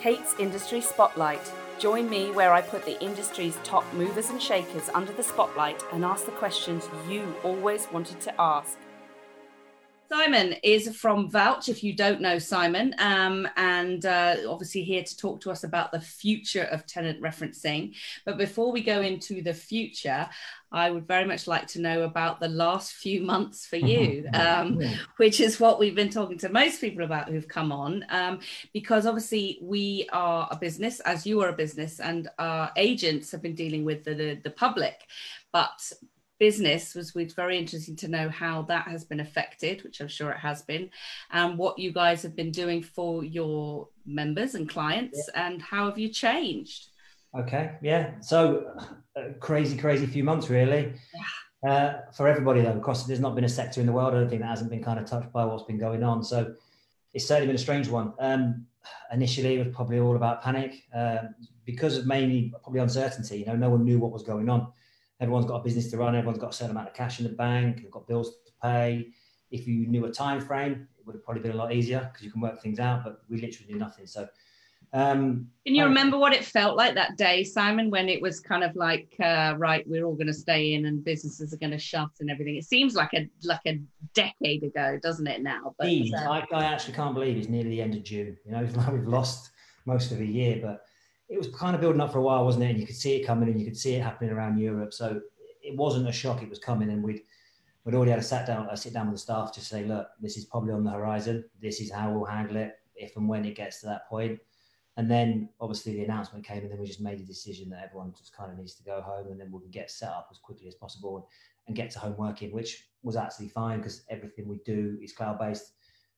Kate's Industry Spotlight. Join me where I put the industry's top movers and shakers under the spotlight and ask the questions you always wanted to ask. Simon is from Vouch, if you don't know Simon, um, and uh, obviously here to talk to us about the future of tenant referencing. But before we go into the future, I would very much like to know about the last few months for you, um, which is what we've been talking to most people about who've come on. Um, because obviously, we are a business, as you are a business, and our agents have been dealing with the, the, the public. But business was, was very interesting to know how that has been affected, which I'm sure it has been, and what you guys have been doing for your members and clients, yeah. and how have you changed? Okay, yeah. So uh, crazy, crazy few months, really. Yeah. Uh, for everybody, though, course, there's not been a sector in the world, I don't think, that hasn't been kind of touched by what's been going on. So it's certainly been a strange one. Um, initially, it was probably all about panic uh, because of mainly probably uncertainty. You know, no one knew what was going on everyone's got a business to run, everyone's got a certain amount of cash in the bank, they've got bills to pay. If you knew a time frame, it would have probably been a lot easier because you can work things out, but we literally knew nothing. So um, Can you remember what it felt like that day, Simon, when it was kind of like, uh, right, we're all going to stay in and businesses are going to shut and everything? It seems like a like a decade ago, doesn't it now? But uh, I, I, actually can't believe it's nearly the end of June. You know, we've lost most of a year, but it was kind of building up for a while, wasn't it? And you could see it coming, and you could see it happening around Europe. So it wasn't a shock; it was coming, and we'd we'd already had a sat down, a sit down with the staff to say, look, this is probably on the horizon. This is how we'll handle it if and when it gets to that point. And then obviously the announcement came, and then we just made a decision that everyone just kind of needs to go home, and then we can get set up as quickly as possible and get to home working, which was actually fine because everything we do is cloud based.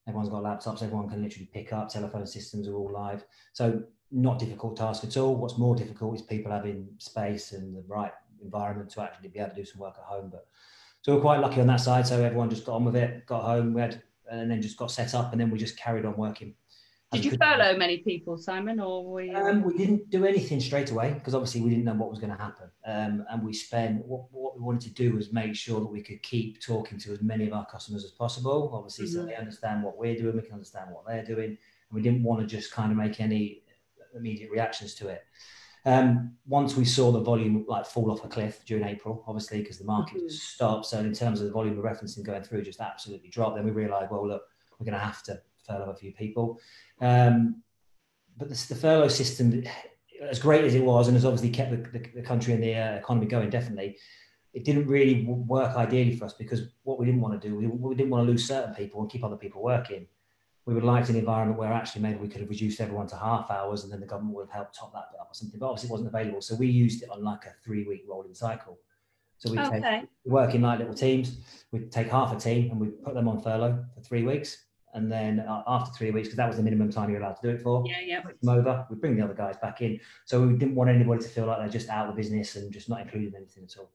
Everyone's got laptops. Everyone can literally pick up. Telephone systems are all live. So not difficult task at all. What's more difficult is people having space and the right environment to actually be able to do some work at home. But so we're quite lucky on that side. So everyone just got on with it, got home, we had, and then just got set up, and then we just carried on working. Did you furlough many people, Simon, or were you... um, we didn't do anything straight away because obviously we didn't know what was going to happen, um, and we spent what, what, we wanted to do was make sure that we could keep talking to as many of our customers as possible. Obviously, mm-hmm. so they understand what we're doing, we can understand what they're doing, and we didn't want to just kind of make any immediate reactions to it. Um, once we saw the volume like fall off a cliff during April, obviously because the market mm-hmm. stopped. So in terms of the volume of referencing going through, just absolutely dropped. Then we realised, well, look, we're going to have to furlough a few people. Um, but the, the, furlough system, as great as it was, and has obviously kept the, the, the country and the uh, economy going, definitely, it didn't really work ideally for us because what we didn't want to do, we, we didn't want to lose certain people and keep other people working we would like an environment where actually maybe we could have reduced everyone to half hours and then the government would have helped top that up or something. But obviously it wasn't available. So we used it on like a three week rolling cycle. So we okay. work in like little teams. We'd take half a team and we'd put them on furlough for three weeks. And then uh, after three weeks, because that was the minimum time you're allowed to do it for, yeah, yeah. Them over, we bring the other guys back in. So we didn't want anybody to feel like they're just out of the business and just not included in anything at all.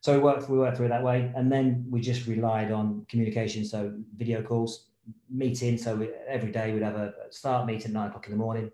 So we worked, we worked through it that way. And then we just relied on communication. So video calls, meeting. So we, every day we'd have a start meeting at nine o'clock in the morning,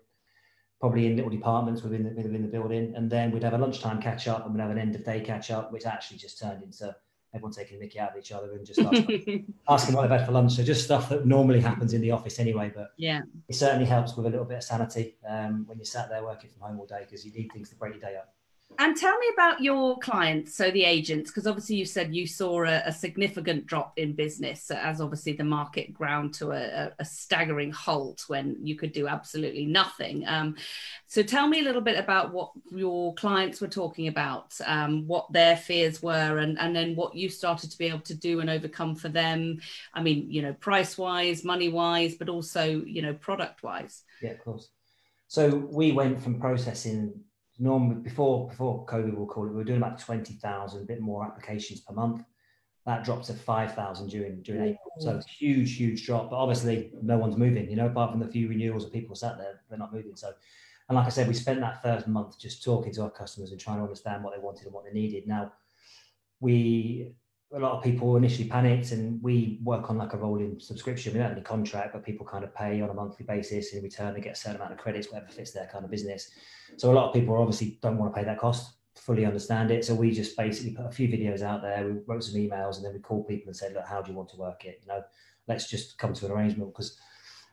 probably in little departments within the, within the building. And then we'd have a lunchtime catch up and we'd have an end of day catch up, which actually just turned into everyone taking the Mickey out of each other and just asking, asking what they've had for lunch. So just stuff that normally happens in the office anyway, but yeah, it certainly helps with a little bit of sanity um, when you're sat there working from home all day because you need things to break your day up. And tell me about your clients, so the agents, because obviously you said you saw a, a, significant drop in business as obviously the market ground to a, a staggering halt when you could do absolutely nothing. Um, so tell me a little bit about what your clients were talking about, um, what their fears were, and, and then what you started to be able to do and overcome for them. I mean, you know, price wise, money wise, but also, you know, product wise. Yeah, of course. So we went from processing normally before before COVID, we'll call it, we were doing about twenty thousand, a bit more applications per month. That dropped to five thousand during during April, so huge, huge drop. But obviously, no one's moving. You know, apart from the few renewals of people sat there, they're not moving. So, and like I said, we spent that first month just talking to our customers and trying to understand what they wanted and what they needed. Now, we a lot of people initially panicked and we work on like a rolling subscription. We don't have any contract, but people kind of pay on a monthly basis. In return, they get a certain amount of credits, whatever fits their kind of business. So a lot of people obviously don't want to pay that cost, fully understand it. So we just basically put a few videos out there. We wrote some emails and then we called people and said, look, how do you want to work it? You know, let's just come to an arrangement because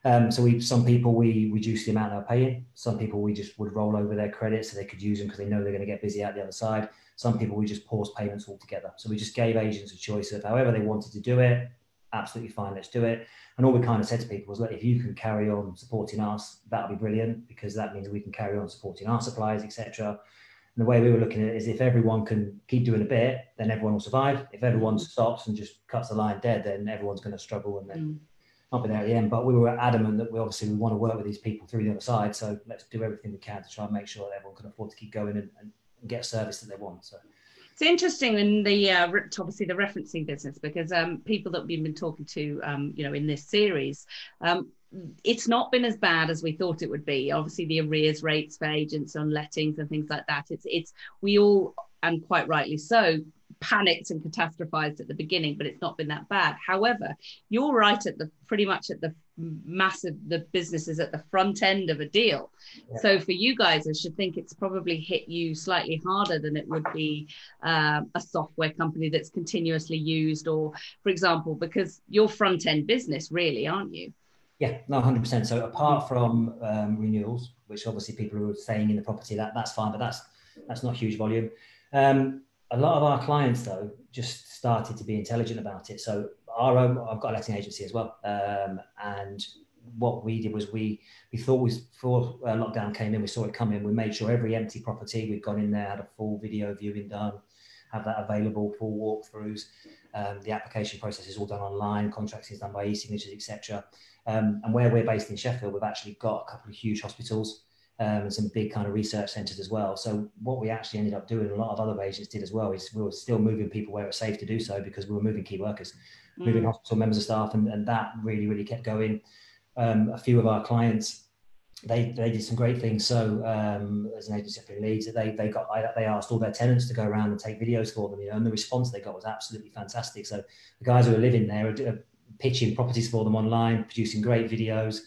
Um, so we, some people we reduce the amount they're paying. Some people we just would roll over their credits so they could use them because they know they're going to get busy out the other side. Some people we just pause payments altogether. So we just gave agents a choice of however they wanted to do it. Absolutely fine, let's do it. And all we kind of said to people was, look, if you can carry on supporting us, that'll be brilliant because that means we can carry on supporting our suppliers, etc. And the way we were looking at it is if everyone can keep doing a bit, then everyone will survive. If everyone stops and just cuts the line dead, then everyone's going to struggle and then mm not be there at the end, but we were adamant that we obviously we want to work with these people through the other side. So let's do everything we can to try and make sure that everyone can afford to keep going and, and get service that they want. So it's interesting in the uh, obviously the referencing business because um, people that we've been talking to, um, you know, in this series, um, it's not been as bad as we thought it would be. Obviously, the arrears rates for agents on lettings and things like that. It's it's we all and quite rightly so panicked and catastrophized at the beginning, but it's not been that bad. However, you're right at the pretty much at the massive the businesses at the front end of a deal. Yeah. So for you guys, I should think it's probably hit you slightly harder than it would be um, a software company that's continuously used, or for example, because you're front end business, really, aren't you? Yeah, no, hundred percent. So apart from um, renewals, which obviously people are staying in the property, that that's fine, but that's that's not huge volume. Um, a lot of our clients though just started to be intelligent about it. So our own, I've got a letting agency as well, um, and what we did was we we thought we before uh, lockdown came in, we saw it coming. We made sure every empty property we'd gone in there had a full video viewing done, have that available, full walkthroughs. Um, the application process is all done online, contracts is done by e-signatures, etc. Um, and where we're based in Sheffield, we've actually got a couple of huge hospitals um, and some big kind of research centres as well. So what we actually ended up doing, a lot of other agents did as well, is we were still moving people where it was safe to do so because we were moving key workers, mm. moving hospital members of staff, and, and that really, really kept going. Um, a few of our clients, they they did some great things. So um, as an agency up in Leeds, they they got they asked all their tenants to go around and take videos for them, you know, and the response they got was absolutely fantastic. So the guys who were living there are pitching properties for them online, producing great videos.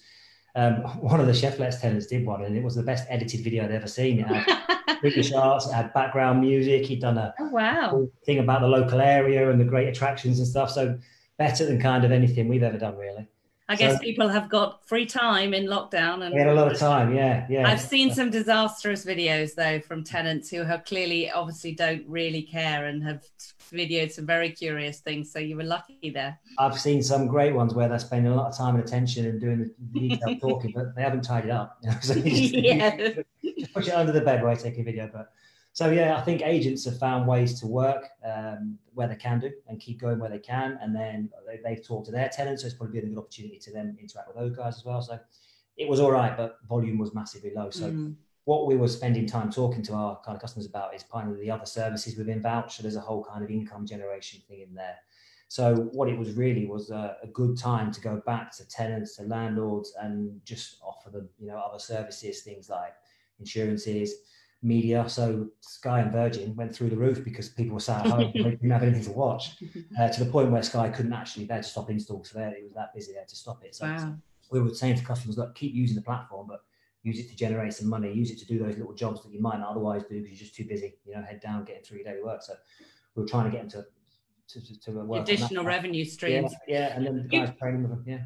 Um, one of the chef lets tenants did one, and it was the best edited video I'd ever seen. It had bigger shots, it had background music. He'd done a oh, wow thing about the local area and the great attractions and stuff. So better than kind of anything we've ever done, really. I guess so, people have got free time in lockdown, and we had a lot of time. Yeah, yeah. I've seen some disastrous videos though from tenants who have clearly, obviously, don't really care and have videoed some very curious things. So you were lucky there. I've seen some great ones where they're spending a lot of time and attention and doing the detailed talking, but they haven't tied it up. You know? so just, yeah. just push it under the bed while you're taking a video, but. So yeah, I think agents have found ways to work um, where they can do and keep going where they can, and then they, have talked to their tenants, so it's probably been a good opportunity to then interact with those guys as well. So it was all right, but volume was massively low. So mm. what we were spending time talking to our kind of customers about is kind of the other services within Vouch. There's a whole kind of income generation thing in there. So what it was really was a, a, good time to go back to tenants, to landlords, and just offer them, you know, other services, things like insurances, media. So Sky and Virgin went through the roof because people were sat at home, they didn't have anything to watch, uh, to the point where Sky couldn't actually there to stop installs. So there, it was that busy there to stop it. So wow. we were saying to customers, look, keep using the platform, but use it to generate some money, use it to do those little jobs that you might not otherwise do because you're just too busy, you know, head down, getting through your daily work. So we were trying to get them to to, to, to work additional revenue streams. Yeah, yeah, and then the guys training them. Yeah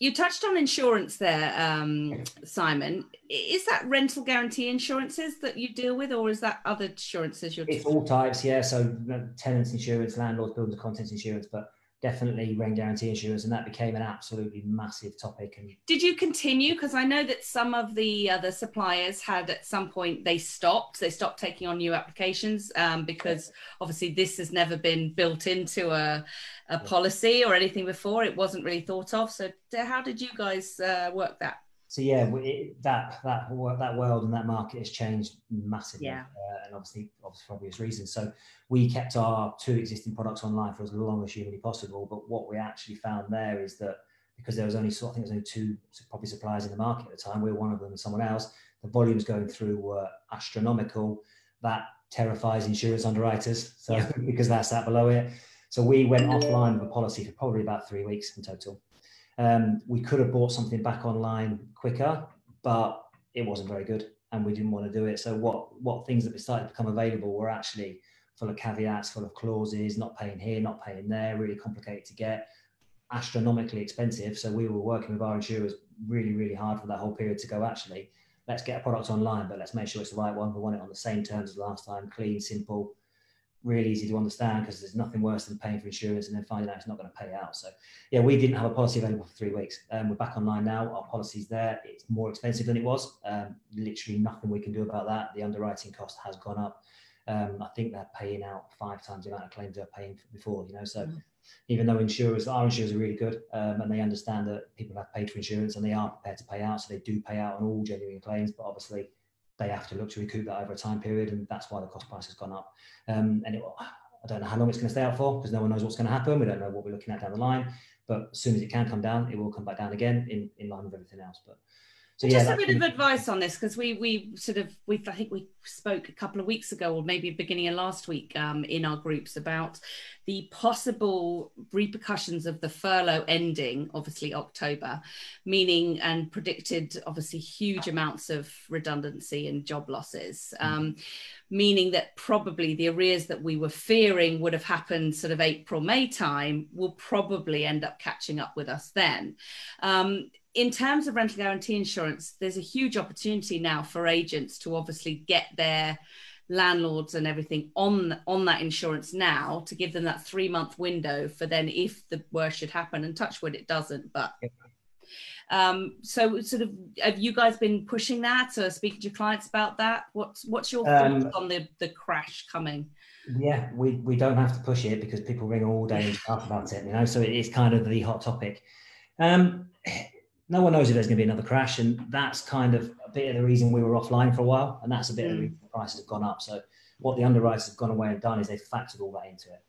you touched on insurance there, um, Simon. Is that rental guarantee insurances that you deal with, or is that other insurances you're? It's all types, yeah. So tenants insurance, landlords, buildings, contents insurance, but definitely rent guarantee insurance, and that became an absolutely massive topic. And did you continue? Because I know that some of the other suppliers had at some point they stopped. They stopped taking on new applications um, because obviously this has never been built into a, a policy or anything before. It wasn't really thought of. So how did you guys uh, work that? So yeah, it, that that that world and that market has changed massively, yeah. uh, and obviously, obviously for obvious reasons. So we kept our two existing products online for as long as humanly possible. But what we actually found there is that because there was only, sort, I think there was only two property suppliers in the market at the time. We were one of them, and someone else. The volumes going through were astronomical. That terrifies insurance underwriters, so yeah. because that's that below it. So we went offline with a policy for probably about three weeks in total. Um, we could have bought something back online quicker, but it wasn't very good, and we didn't want to do it. So what what things that started to become available were actually full of caveats, full of clauses, not paying here, not paying there, really complicated to get. astronomically expensive. So we were working with our insurers really, really hard for that whole period to go, actually, let's get a product online, but let's make sure it's the right one. We want it on the same terms as last time, clean, simple, really easy to understand because there's nothing worse than paying for insurance and then finding out it's not going to pay out. So yeah, we didn't have a policy available for three weeks. Um, we're back online now. Our policy's there. It's more expensive than it was. Um, literally nothing we can do about that. The underwriting cost has gone up. Um, I think they're paying out five times the amount of claims they're paying before, you know, so mm even though insurers, our insurers are really good um, and they understand that people have paid for insurance and they are prepared to pay out. So they do pay out on all genuine claims, but obviously they have to look to recoup that over a time period. And that's why the cost price has gone up. Um, and it, I don't know how long it's going to stay out for because no one knows what's going to happen. We don't know what we're looking at down the line. But as soon as it can come down, it will come back down again in, in line with everything else. But so yeah, just a bit of advice on this because we we sort of we I think we spoke a couple of weeks ago or maybe beginning of last week um, in our groups about the possible repercussions of the furlough ending, obviously October, meaning and predicted obviously huge amounts of redundancy and job losses. Mm. Um, meaning that probably the arrears that we were fearing would have happened sort of April, May time will probably end up catching up with us then. Um, in terms of rental guarantee insurance, there's a huge opportunity now for agents to obviously get their landlords and everything on on that insurance now to give them that three month window for then if the worst should happen and touch wood it doesn't but um so sort of have you guys been pushing that or speaking to your clients about that? What's what's your thoughts um, on the the crash coming? Yeah we we don't have to push it because people ring all day and talk about it you know so it is kind of the hot topic. Um no one knows if there's going to be another crash, and that's kind of a bit of the reason we were offline for a while, and that's a bit mm. of the mm. reason the prices have gone up. So what the underwriters have gone away and done is they've factored all that into it,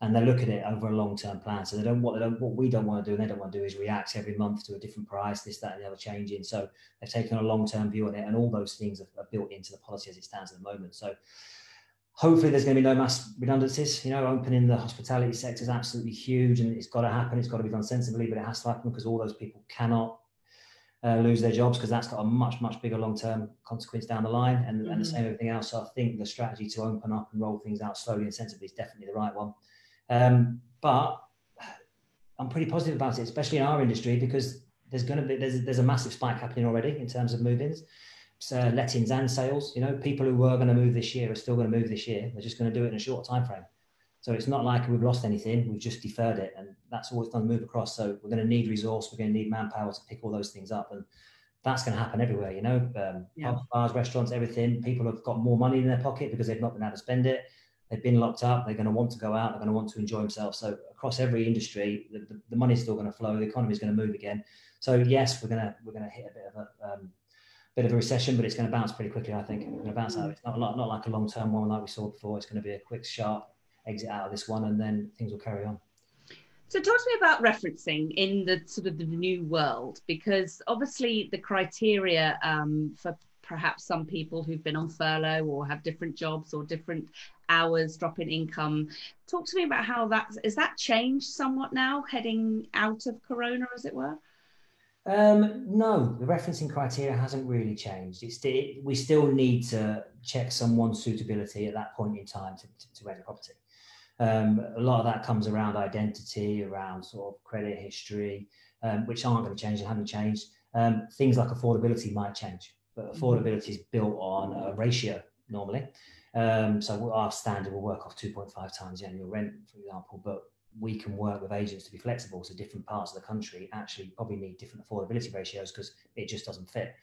and they look at it over a long-term plan. So they don't what they don't what we don't want to do, and they don't want to do is react every month to a different price, this, that, and the other changing. So they've taken a long-term view on it, and all those things are, are built into the policy as it stands at the moment. So hopefully there's going to be no mass redundancies. You know, opening the hospitality sector is absolutely huge and it's got to happen. It's got to be done sensibly, but it has to happen because all those people cannot uh, lose their jobs because that's got a much, much bigger long term consequence down the line. And, mm-hmm. and the mm-hmm. same everything else. So I think the strategy to open up and roll things out slowly and sensibly is definitely the right one. Um, but I'm pretty positive about it, especially in our industry, because there's going to be there's, there's a massive spike happening already in terms of move-ins so lettings and sales. You know, people who were going to move this year are still going to move this year. They're just going to do it in a short time frame. So it's not like we've lost anything. We've just deferred it, and that's always done move across. So we're going to need resource. We're going to need manpower to pick all those things up, and that's going to happen everywhere. You know, um, yeah. bars, restaurants, everything. People have got more money in their pocket because they've not been able to spend it. They've been locked up. They're going to want to go out. They're going to want to enjoy themselves. So across every industry, the, the, the money's still going to flow. The economy is going to move again. So yes, we're going to we're going to hit a bit of a um, bit of a recession, but it's going to bounce pretty quickly. I think it's going to bounce out. It's not not, like a long term one like we saw before. It's going to be a quick, sharp exit out of this one, and then things will carry on. So, talk to me about referencing in the sort of the new world, because obviously the criteria um, for perhaps some people who've been on furlough or have different jobs or different hours drop in income. Talk to me about how that is that changed somewhat now, heading out of Corona, as it were. Um, no, the referencing criteria hasn't really changed. It's it, we still need to check someone's suitability at that point in time to, to, to rent a property. Um, a lot of that comes around identity, around sort of credit history, um, which aren't going to change and haven't changed. Um, things like affordability might change, but mm-hmm. affordability is built on a ratio normally. Um, so our standard will work off 2.5 times the annual rent, for example, but we can work with agents to be flexible. So different parts of the country actually probably need different affordability ratios because it just doesn't fit.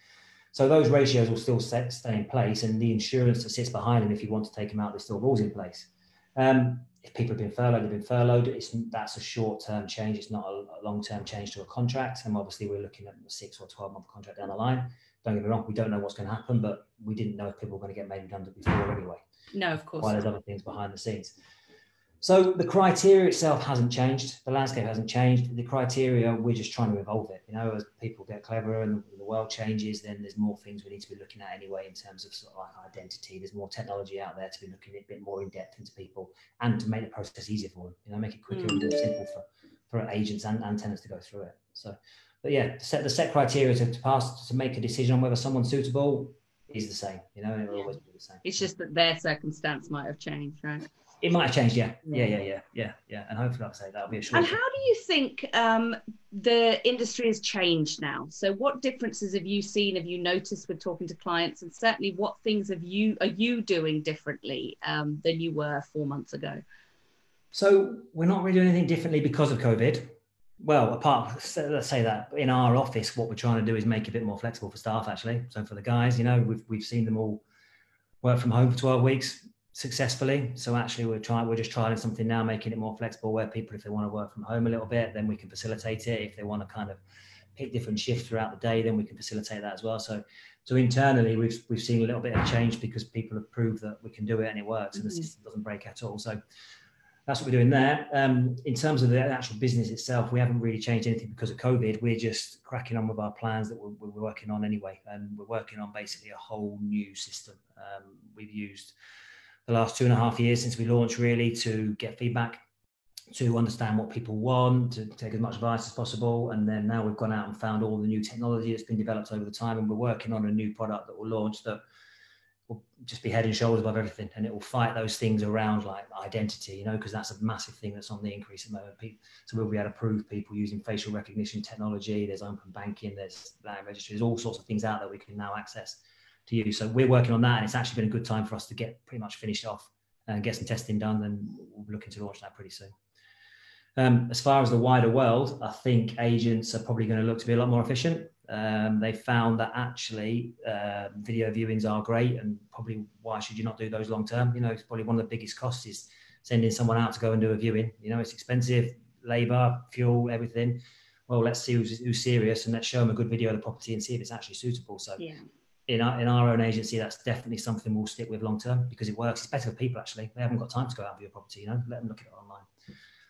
So those ratios will still set, stay in place, and the insurance that sits behind them, if you want to take them out, there's still rules in place. Um, if people have been furloughed, they've been furloughed. It's that's a short-term change. It's not a, a long-term change to a contract. And obviously, we're looking at a six or twelve-month contract down the line. Don't get me wrong, we don't know what's going to happen, but we didn't know if people were going to get made redundant before anyway. No, of course. While there's other things behind the scenes. So the criteria itself hasn't changed. The landscape hasn't changed. The criteria, we're just trying to evolve it. You know, as people get cleverer and the world changes, then there's more things we need to be looking at anyway in terms of sort of like identity. There's more technology out there to be looking a bit more in depth into people and to make the process easier for them. You know, make it quicker mm. and more simple for, for agents and, and tenants to go through it. So, but yeah, the set the set criteria to, to pass to make a decision on whether someone's suitable is the same. You know, it'll yeah. always be the same. It's just that their circumstance might have changed, right? It might have changed, yeah, yeah, yeah, yeah, yeah, yeah. And hopefully, like I say, that'll be a short. And how do you think um, the industry has changed now? So, what differences have you seen? Have you noticed with talking to clients? And certainly, what things have you are you doing differently um, than you were four months ago? So, we're not really doing anything differently because of COVID. Well, apart, let's say that in our office, what we're trying to do is make it a bit more flexible for staff. Actually, so for the guys, you know, we've we've seen them all work from home for 12 weeks successfully. So actually, we're trying, we're just trying something now, making it more flexible, where people, if they want to work from home a little bit, then we can facilitate it. If they want to kind of pick different shifts throughout the day, then we can facilitate that as well. So, so internally, we've we've seen a little bit of change because people have proved that we can do it and it works, and the mm-hmm. system doesn't break at all. So. That's what we're doing there. Um, in terms of the actual business itself, we haven't really changed anything because of COVID. We're just cracking on with our plans that we're, we're working on anyway, and we're working on basically a whole new system. Um, we've used the last two and a half years since we launched really to get feedback to understand what people want to take as much advice as possible. And then now we've gone out and found all the new technology that's been developed over the time and we're working on a new product that will launch that will just be head and shoulders above everything and it will fight those things around like identity you know because that's a massive thing that's on the increase at the moment. So we'll be able to prove people using facial recognition technology. There's open banking there's land registry there's all sorts of things out that we can now access to use. So we're working on that, and it's actually been a good time for us to get pretty much finished off and get some testing done. And we're looking to launch that pretty soon. Um, as far as the wider world, I think agents are probably going to look to be a lot more efficient. Um, they found that actually uh, video viewings are great, and probably why should you not do those long term? You know, it's probably one of the biggest costs is sending someone out to go and do a viewing. You know, it's expensive, labour, fuel, everything. Well, let's see who's, who's serious and let's show them a good video of the property and see if it's actually suitable. So yeah in our, in our own agency, that's definitely something we'll stick with long term because it works. It's better for people actually. They haven't got time to go out and view a property, you know, let them look at it online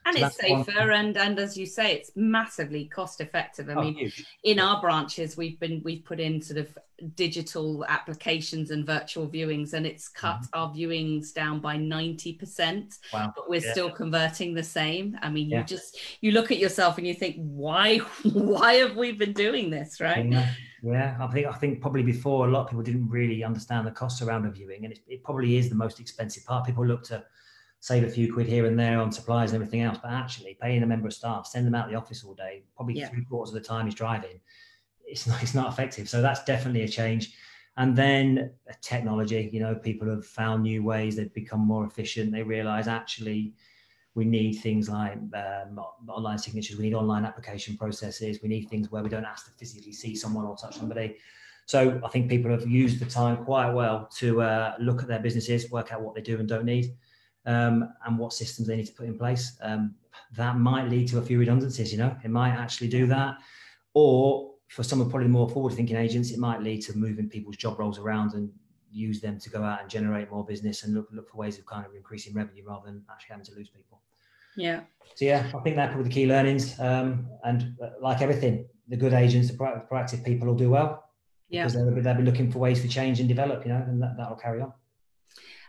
and so it's safer and and as you say it's massively cost effective i oh, mean huge. in our branches we've been we've put in sort of digital applications and virtual viewings and it's cut mm-hmm. our viewings down by 90% wow. but we're yeah. still converting the same i mean yeah. you just you look at yourself and you think why why have we been doing this right yeah. i think i think probably before a lot of people didn't really understand the costs around a viewing and it, it probably is the most expensive part people look to save a few quid here and there on supplies and everything else, but actually paying a member of staff, send them out the office all day, probably yeah. three quarters of the time he's driving, it's not, it's not effective. So that's definitely a change. And then technology, you know, people have found new ways, they've become more efficient. They realize actually we need things like um, online signatures, we need online application processes, we need things where we don't have to physically see someone or touch somebody. So I think people have used the time quite well to uh, look at their businesses, work out what they do and don't need um, and what systems they need to put in place. Um, that might lead to a few redundancies, you know, it might actually do that. Or for some of probably more forward thinking agents, it might lead to moving people's job roles around and use them to go out and generate more business and look, look for ways of kind of increasing revenue rather than actually having to lose people. Yeah. So yeah, I think that's probably the key learnings. Um, and uh, like everything, the good agents, the proactive people will do well. Yeah. Because they'll, they'll be looking for ways to change and develop, you know, and that, that'll carry on.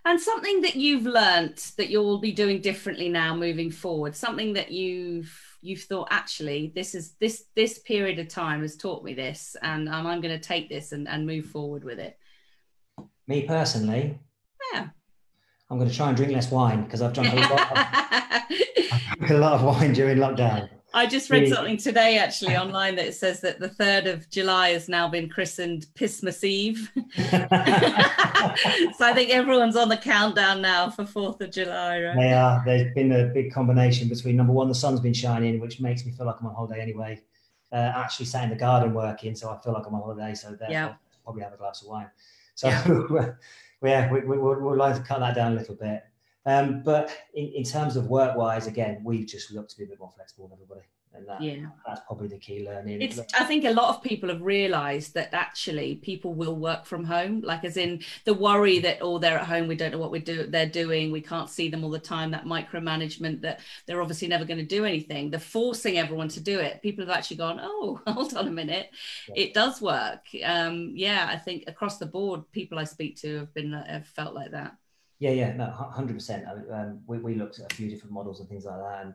And something that you've learnt that you'll be doing differently now moving forward, something that you've you've thought actually this is this this period of time has taught me this and, and I'm going to take this and, and move forward with it. Me personally, yeah. I'm going to try and drink less wine because I've drunk a lot. Of, a lot of wine during lockdown. I just read something today actually online that says that the 3rd of July has now been christened Pissmas Eve. so I think everyone's on the countdown now for 4th of July, right? They are. There's been a big combination between number one, the sun's been shining, which makes me feel like I'm on holiday anyway. Uh, actually sat in the garden working, so I feel like I'm on holiday. So therefore, yeah. probably have a glass of wine. So yeah, we, we, we, we'd like to cut that down a little bit. Um, but in, in terms of work wise, again, we've just looked to be a bit more flexible with everybody. And that, yeah. that's probably the key learning. It's, I think a lot of people have realized that actually people will work from home, like as in the worry that, oh, they're at home, we don't know what we do, they're doing, we can't see them all the time, that micromanagement that they're obviously never going to do anything. They're forcing everyone to do it. People have actually gone, oh, hold on a minute, yeah. it does work. Um, yeah, I think across the board, people I speak to have been have felt like that. Yeah, yeah, no, hundred percent. Um, we, we looked at a few different models and things like that, and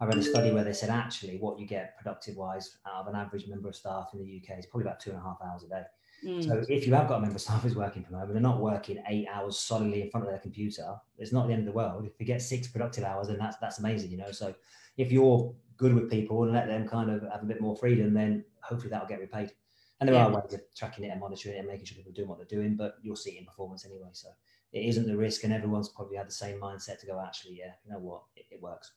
I read a study where they said actually what you get productive wise out of an average member of staff in the UK is probably about two and a half hours a day. Mm. So if you have got a member of staff who's working from home and they're not working eight hours solidly in front of their computer, it's not the end of the world. If you get six productive hours, then that's that's amazing, you know. So if you're good with people and let them kind of have a bit more freedom, then hopefully that'll get repaid. And there yeah. are ways of tracking it and monitoring it and making sure people are doing what they're doing, but you'll see it in performance anyway. So it isn't the risk, and everyone's probably had the same mindset to go, actually, yeah, you know what, it, it works.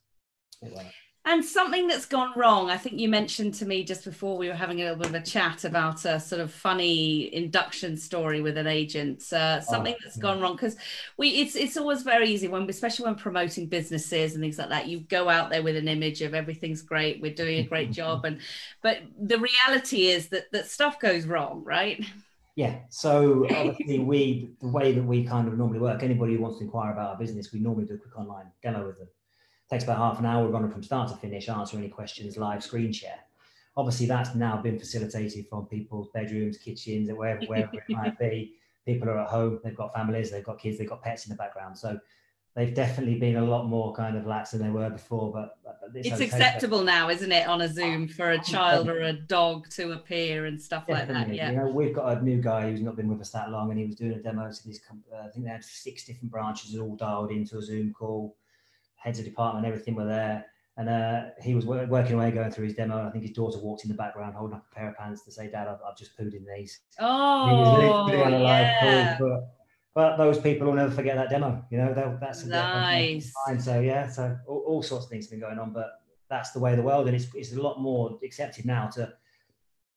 And something that's gone wrong. I think you mentioned to me just before we were having a little bit of a chat about a sort of funny induction story with an agent. Uh, something oh, that's yeah. gone wrong because we it's it's always very easy when especially when promoting businesses and things like that. You go out there with an image of everything's great, we're doing a great job, and but the reality is that that stuff goes wrong, right? Yeah. So obviously, we the way that we kind of normally work. Anybody who wants to inquire about our business, we normally do a quick online demo with them takes about half an hour running from start to finish, answer any questions, live screen share. Obviously, that's now been facilitated from people's bedrooms, kitchens, and wherever, wherever it might be. People are at home, they've got families, they've got kids, they've got pets in the background. So they've definitely been a lot more kind of lax than they were before. But, but it's acceptable now, isn't it, on a Zoom for a child or a dog to appear and stuff definitely. like that? Yeah. You know, we've got a new guy who's not been with us that long, and he was doing a demo to this. Uh, I think they had six different branches all dialed into a Zoom call heads of department, everything were there. And uh, he was working away, going through his demo. And I think his daughter walked in the background, holding up a pair of pants to say, "Dad, I've, I've just pooed in these." Oh, he was literally on a live yeah. call. But, but those people will never forget that demo. You know, that's nice. So yeah, so all, all, sorts of things have been going on, but that's the way of the world, and it's it's a lot more accepted now to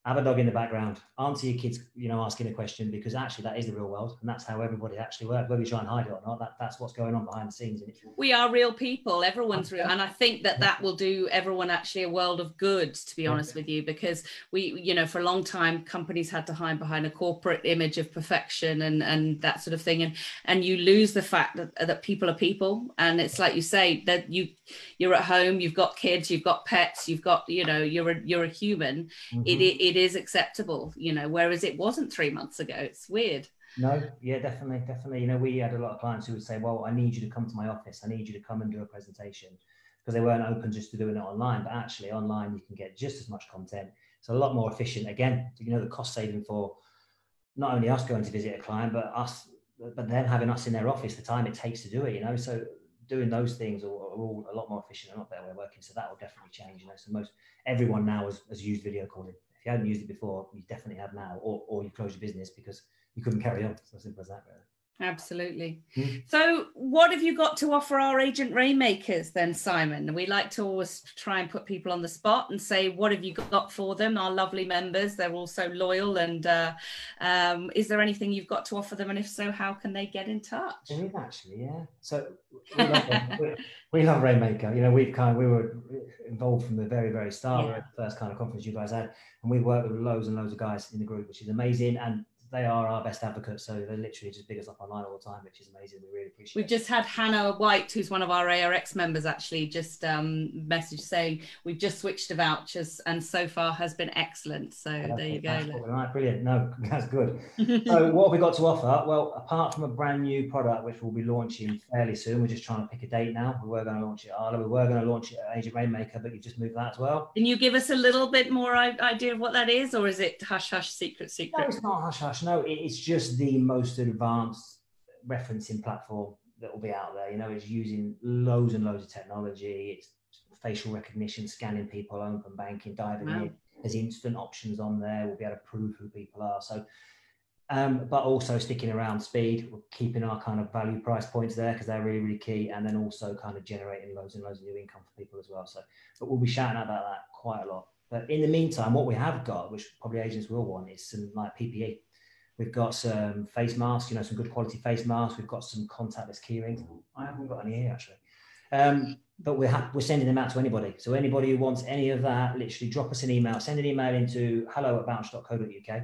have a dog in the background, answer your kids, you know, asking a question because actually that is the real world and that's how everybody actually works. Whether you try and hide it or not, that, that's what's going on behind the scenes. We are real people. Everyone's real, and I think that that will do everyone actually a world of good. To be honest with you, because we, you know, for a long time companies had to hide behind a corporate image of perfection and and that sort of thing, and and you lose the fact that that people are people, and it's like you say that you you're at home, you've got kids, you've got pets, you've got you know you're a you're a human. Mm-hmm. It, it it is acceptable, you know, whereas it wasn't three months ago. It's weird. No, yeah, definitely, definitely. You know, we had a lot of clients who would say, "Well, I need you to come to my office. I need you to come and do a presentation," because they weren't open just to doing it online. But actually, online you can get just as much content. It's a lot more efficient. Again, you know, the cost saving for not only us going to visit a client, but us, but them having us in their office, the time it takes to do it. You know, so doing those things are, are all a lot more efficient and a lot better way of working. So that will definitely change. You know, so most everyone now has, has used video calling If you hadn't used it before, you definitely have now, or, or you close your business because you couldn't carry on. So simple as that, really. Absolutely. Mm. So, what have you got to offer our agent rainmakers then, Simon? We like to always try and put people on the spot and say, "What have you got for them?" Our lovely members, they're all so loyal. And uh, um, is there anything you've got to offer them? And if so, how can they get in touch? There is actually, yeah. So we love, we, we love Rainmaker. You know, we've kind of, we were involved from the very very start. Yeah. The first kind of conference you guys had, and we worked with loads and loads of guys in the group, which is amazing. And they are our best advocates. So they're literally just big us up online all the time, which is amazing. We really appreciate. We've just had Hannah White, who's one of our ARX members, actually just um, message saying we've just switched to Vouch, and so far has been excellent. So yeah, there you go. Right, brilliant. No, that's good. so what have we got to offer? Well, apart from a brand new product which we'll be launching fairly soon, we're just trying to pick a date now. We were going to launch it at Arla. We were going to launch it at Agent Rainmaker, but you've just moved that as well. Can you give us a little bit more idea of what that is, or is it hush hush secret secret? No, it's not hush hush no, it's just the most advanced referencing platform that will be out there. You know, it's using loads and loads of technology. It's facial recognition, scanning people, open banking, diving wow. in. There's instant options on there. We'll be able to prove who people are. So, um, but also sticking around speed, we're keeping our kind of value price points there because they're really, really key. And then also kind of generating loads and loads of new income for people as well. So, but we'll be shouting about that quite a lot. But in the meantime, what we have got, which probably agents will want, is some like PPE. We've got some face masks, you know, some good quality face masks. We've got some contactless keyrings. I haven't got any here actually. Um, but we're, ha- we're sending them out to anybody. So anybody who wants any of that, literally drop us an email, send an email into hello at vouch.co.uk.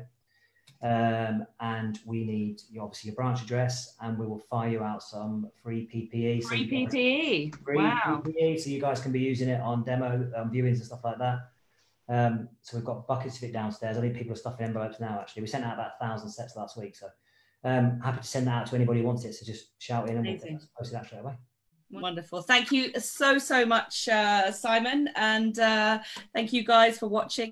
Um, and we need your, obviously your branch address and we will fire you out some free PPE. Free so PPE. Free wow. PPE. So you guys can be using it on demo um, viewings and stuff like that. Um, so we've got buckets of it downstairs. I think people are stuffing envelopes now. Actually, we sent out about a thousand sets last week. So um, happy to send that out to anybody who wants it. So just shout in and Amazing. we'll post it out straight away. Wonderful. Thank you so, so much, uh, Simon. And uh, thank you guys for watching.